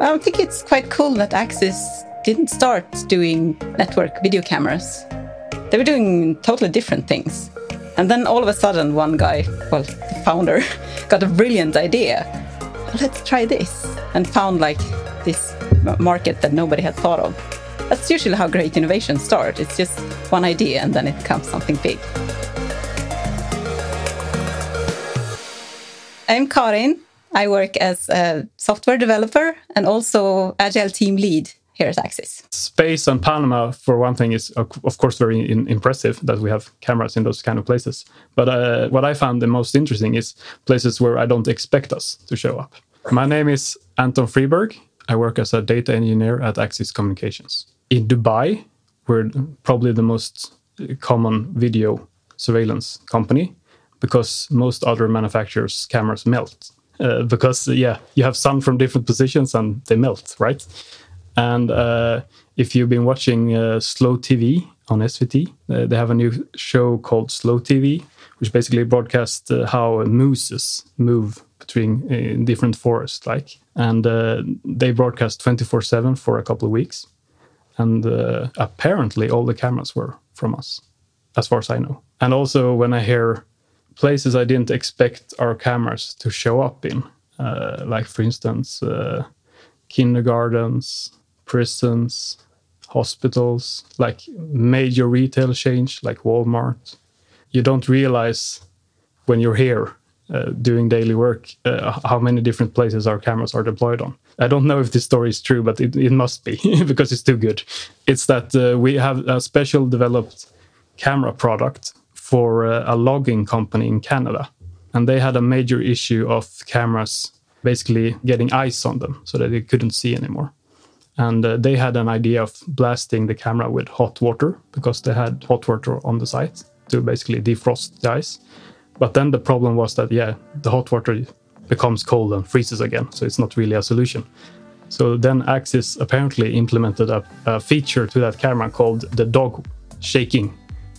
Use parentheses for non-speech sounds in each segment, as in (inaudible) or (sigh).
I think it's quite cool that Axis didn't start doing network video cameras. They were doing totally different things. And then all of a sudden, one guy, well, the founder, (laughs) got a brilliant idea. Let's try this. And found like this market that nobody had thought of. That's usually how great innovations start. It's just one idea and then it becomes something big. I'm Karin. I work as a software developer and also agile team lead here at Axis. Space and Panama, for one thing, is of course very in impressive that we have cameras in those kind of places. But uh, what I found the most interesting is places where I don't expect us to show up. My name is Anton Freeberg. I work as a data engineer at Axis Communications. In Dubai, we're probably the most common video surveillance company because most other manufacturers' cameras melt. Uh, because yeah, you have sun from different positions and they melt, right? And uh, if you've been watching uh, Slow TV on SVT, uh, they have a new show called Slow TV, which basically broadcasts uh, how mooses move between different forests, like. And they broadcast 24/7 for a couple of weeks, and apparently all the cameras were from us, as far as I know. And also when I hear places I didn't expect our cameras to show up in, uh, like for instance, uh, kindergartens, prisons, hospitals, like major retail chains like Walmart. You don't realize when you're here uh, doing daily work uh, how many different places our cameras are deployed on. I don't know if this story is true, but it, it must be (laughs) because it's too good. It's that uh, we have a special developed camera product for a logging company in Canada. And they had a major issue of cameras basically getting ice on them so that they couldn't see anymore. And uh, they had an idea of blasting the camera with hot water because they had hot water on the site to basically defrost the ice. But then the problem was that, yeah, the hot water becomes cold and freezes again. So it's not really a solution. So then Axis apparently implemented a, a feature to that camera called the dog shaking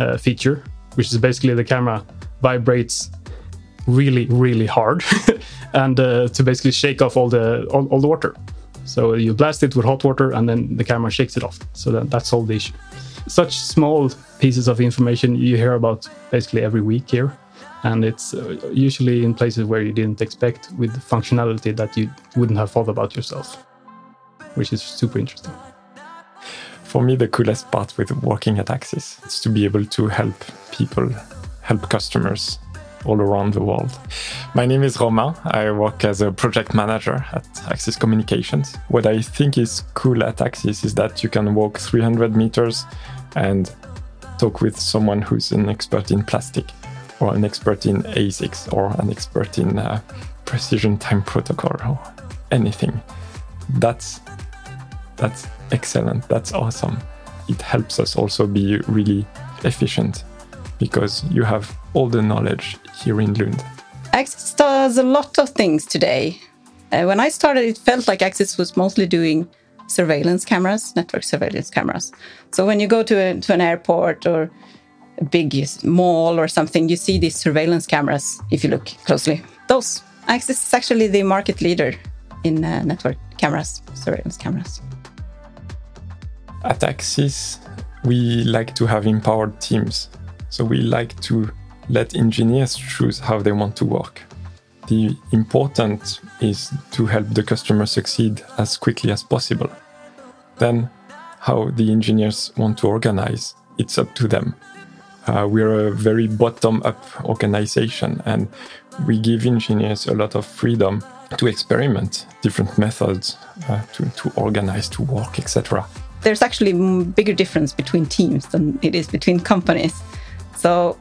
uh, feature, which is basically the camera vibrates really, really hard, (laughs) and uh, to basically shake off all the all, all, the water. So you blast it with hot water, and then the camera shakes it off. So that, that's all the issue. Such small pieces of information you hear about basically every week here, and it's uh, usually in places where you didn't expect, with functionality that you wouldn't have thought about yourself, which is super interesting for me, the coolest part with working at Axis is to be able to help people, help customers all around the world. My name is Romain. I work as a project manager at Axis Communications. What I think is cool at Axis is that you can walk 300 meters and talk with someone who's an expert in plastic or an expert in ASICs or an expert in uh, precision time protocol or anything. That's that's excellent. That's awesome. It helps us also be really efficient because you have all the knowledge here in Lund. Axis does a lot of things today. Uh, when I started, it felt like Axis was mostly doing surveillance cameras, network surveillance cameras. So when you go to, a, to an airport or big mall or something, you see these surveillance cameras if you look closely. Those Axis is actually the market leader in uh, network cameras, surveillance cameras. At Axis, we like to have empowered teams. So we like to let engineers choose how they want to work. The important is to help the customer succeed as quickly as possible. Then, how the engineers want to organize, it's up to them. Uh, we're a very bottom up organization and we give engineers a lot of freedom to experiment different methods uh, to, to organize, to work, etc there's actually a bigger difference between teams than it is between companies. So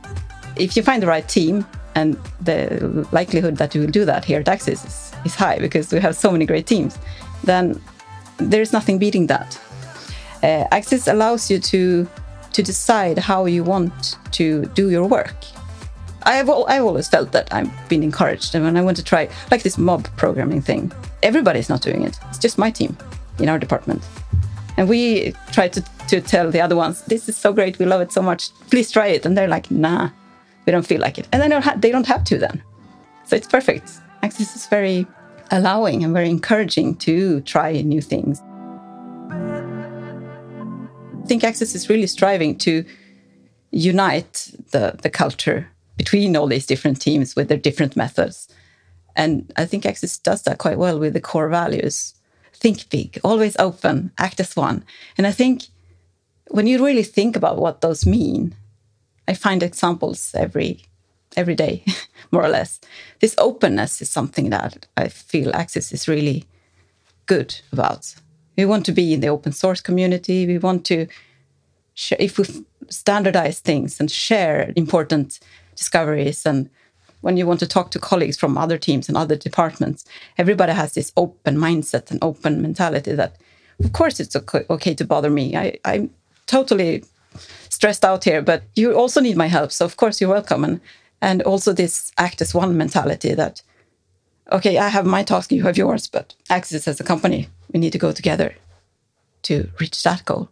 if you find the right team, and the likelihood that you will do that here at Axis is, is high because we have so many great teams, then there's nothing beating that. Uh, Axis allows you to to decide how you want to do your work. I've, I've always felt that I've been encouraged, and when I want to try, like this mob programming thing, everybody's not doing it. It's just my team in our department. And we try to, to tell the other ones, this is so great, we love it so much, please try it. And they're like, nah, we don't feel like it. And they don't, ha- they don't have to then. So it's perfect. Axis is very allowing and very encouraging to try new things. I think Axis is really striving to unite the, the culture between all these different teams with their different methods. And I think Axis does that quite well with the core values. Think big, always open, act as one. And I think when you really think about what those mean, I find examples every every day, (laughs) more or less. This openness is something that I feel Axis is really good about. We want to be in the open source community. We want to, if we standardize things and share important discoveries, and when you want to talk to colleagues from other teams and other departments, everybody has this open mindset and open mentality that, of course, it's okay, okay to bother me. I, I'm totally stressed out here, but you also need my help. So, of course, you're welcome. And and also this act as one mentality that okay i have my task you have yours but axis as a company we need to go together to reach that goal.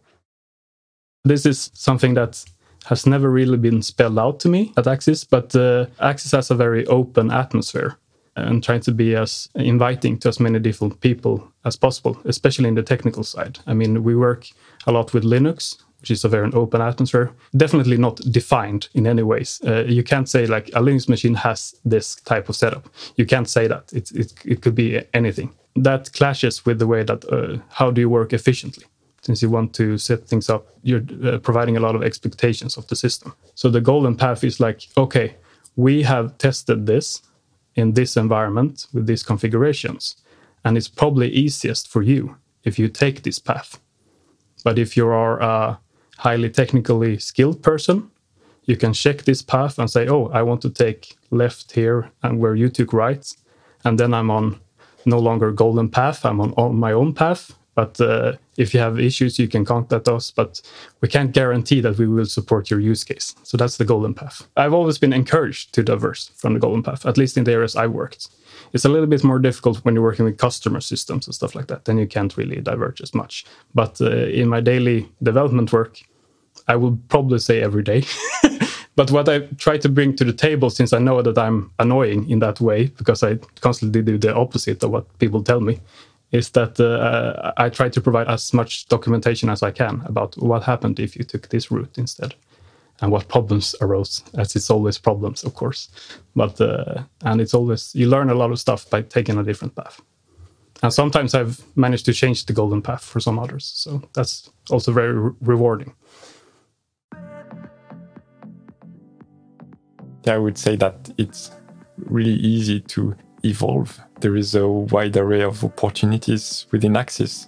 This is something that has never really been spelled out to me at axis but uh, axis has a very open atmosphere and trying to be as inviting to as many different people as possible especially in the technical side. I mean we work a lot with linux which is a very open atmosphere. Definitely not defined in any ways. Uh, you can't say like a Linux machine has this type of setup. You can't say that. It, it, it could be anything. That clashes with the way that uh, how do you work efficiently? Since you want to set things up, you're uh, providing a lot of expectations of the system. So the golden path is like, okay, we have tested this in this environment with these configurations, and it's probably easiest for you if you take this path. But if you are a highly technically skilled person, you can check this path and say, oh, I want to take left here and where you took right. And then I'm on no longer golden path, I'm on, on my own path. But uh, if you have issues, you can contact us. But we can't guarantee that we will support your use case. So that's the golden path. I've always been encouraged to diverse from the golden path, at least in the areas I've worked. It's a little bit more difficult when you're working with customer systems and stuff like that. Then you can't really diverge as much. But uh, in my daily development work, I will probably say every day. (laughs) but what I try to bring to the table, since I know that I'm annoying in that way, because I constantly do the opposite of what people tell me, is that uh, I try to provide as much documentation as I can about what happened if you took this route instead and what problems arose as it's always problems of course. But uh, and it's always you learn a lot of stuff by taking a different path. And sometimes i've managed to change the golden path for some others so that's also very re rewarding I would say that it's really easy to evolve. There is a wide array of opportunities within Axis.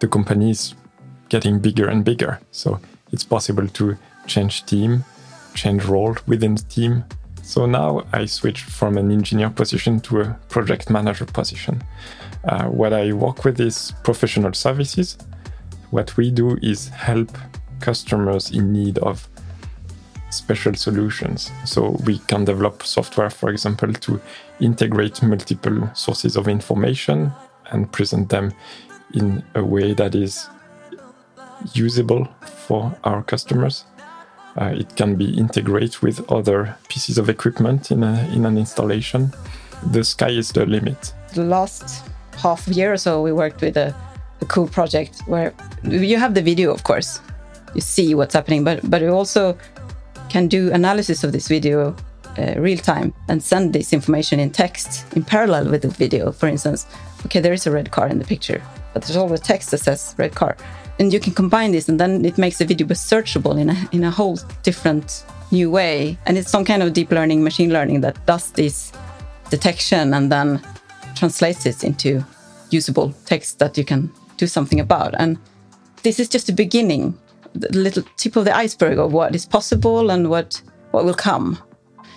The company is getting bigger and bigger, so it's possible to change team, change role within the team. So now I switched from an engineer position to a project manager position. Uh, what I work with is professional services. What we do is help customers in need of special solutions. So we can develop software, for example, to integrate multiple sources of information and present them in a way that is usable for our customers. Uh, it can be integrated with other pieces of equipment in, a, in an installation. The sky is the limit. The last half year or so, we worked with a, a cool project where you have the video, of course, you see what's happening, but but you also can do analysis of this video uh, real time and send this information in text in parallel with the video. For instance, okay, there is a red car in the picture, but there's always text that says red car. And you can combine this, and then it makes the video searchable in a, in a whole different new way. And it's some kind of deep learning, machine learning that does this detection and then translates it into usable text that you can do something about. And this is just the beginning the little tip of the iceberg of what is possible and what what will come.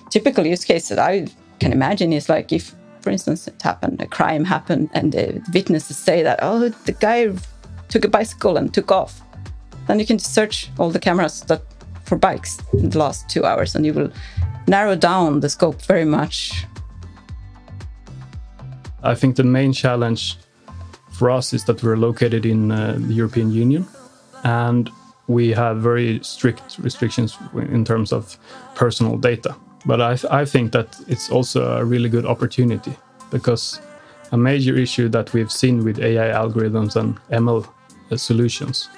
Typical use case that I can imagine is like if, for instance, it happened, a crime happened, and the witnesses say that oh, the guy took a bicycle and took off. Then you can search all the cameras that for bikes in the last two hours, and you will narrow down the scope very much. I think the main challenge for us is that we're located in uh, the European Union and we have very strict restrictions in terms of personal data. But I, I think that it's also a really good opportunity because a major issue that we've seen with AI algorithms and ML solutions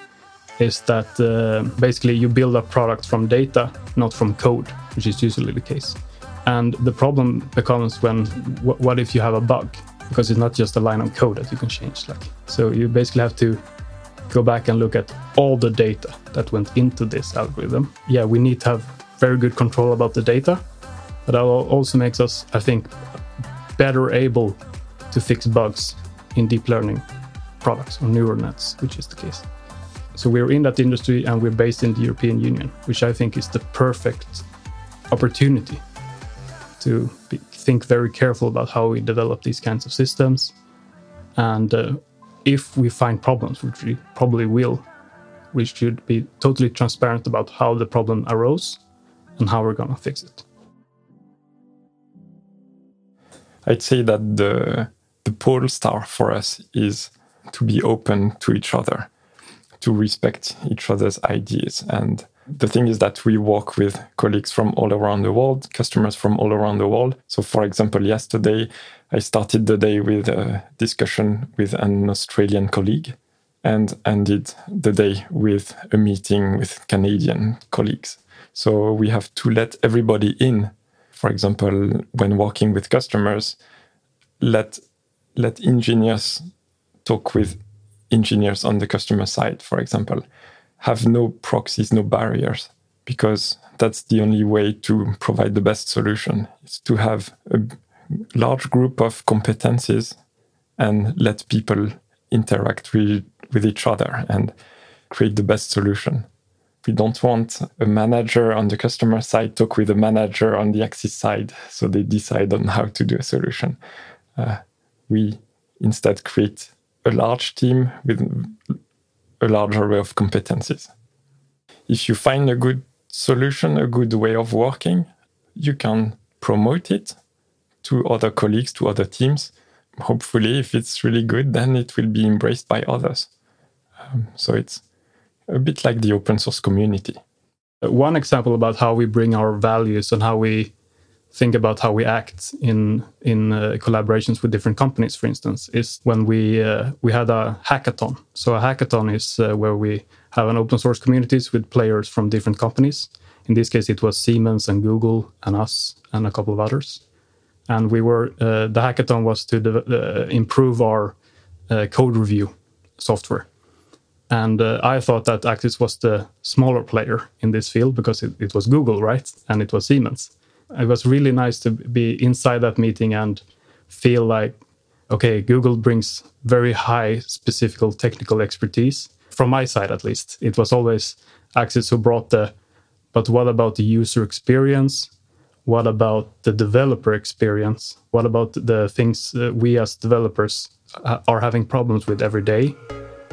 is that uh, basically you build a product from data, not from code, which is usually the case. And the problem becomes when what if you have a bug? Because it's not just a line of code that you can change. Like so, you basically have to go back and look at all the data that went into this algorithm. Yeah, we need to have very good control about the data, but that also makes us, I think, better able to fix bugs in deep learning products or neural nets, which is the case. So we're in that industry and we're based in the European Union, which I think is the perfect opportunity to be, think very careful about how we develop these kinds of systems. And uh, if we find problems, which we probably will, we should be totally transparent about how the problem arose and how we're going to fix it. I'd say that the the pole star for us is to be open to each other, to respect each other's ideas. And the thing is that we work with colleagues from all around the world, customers from all around the world. So, for example, yesterday I started the day with a discussion with an Australian colleague and ended the day with a meeting with Canadian colleagues. So, we have to let everybody in. For example, when working with customers, let let engineers talk with engineers on the customer side, for example. Have no proxies, no barriers, because that's the only way to provide the best solution. Is to have a large group of competencies and let people interact with, with each other and create the best solution. We don't want a manager on the customer side talk with a manager on the Axis side so they decide on how to do a solution. Uh, we instead create a large team with a large array of competencies. If you find a good solution, a good way of working, you can promote it to other colleagues, to other teams. Hopefully, if it's really good, then it will be embraced by others. Um, so it's a bit like the open source community. One example about how we bring our values and how we think about how we act in in uh, collaborations with different companies for instance is when we uh, we had a hackathon. So a hackathon is uh, where we have an open source communities with players from different companies. In this case it was siemens and google and us and a couple of others. And we were uh, the hackathon was to uh, improve our uh, code review software. And I thought that Axis was the smaller player in this field because it, it was Google, right? And it was Siemens it was really nice to be inside that meeting and feel like okay google brings very high specific technical expertise. From my side at least it was always axis who brought the but what about the user experience? What about the developer experience? What about the things we as developers uh, are having problems with every day?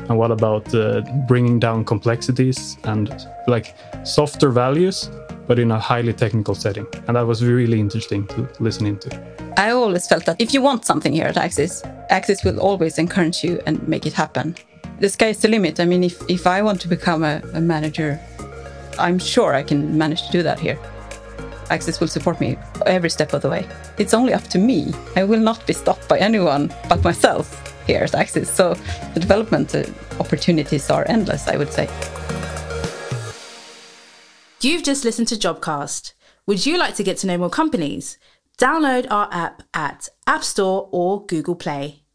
And what about uh, bringing down complexities and like softer values but in a highly technical setting. And that was really interesting to listen into. I always felt that if you want something here at Axis, Axis will always encourage you and make it happen. The sky is the limit. I mean, if, if I want to become a, a manager, I'm sure I can manage to do that here. Axis will support me every step of the way. It's only up to me. I will not be stopped by anyone but myself here at Axis. So the development uh, opportunities are endless, I would say. You've just listened to Jobcast. Would you like to get to know more companies? Download our app at App Store or Google Play.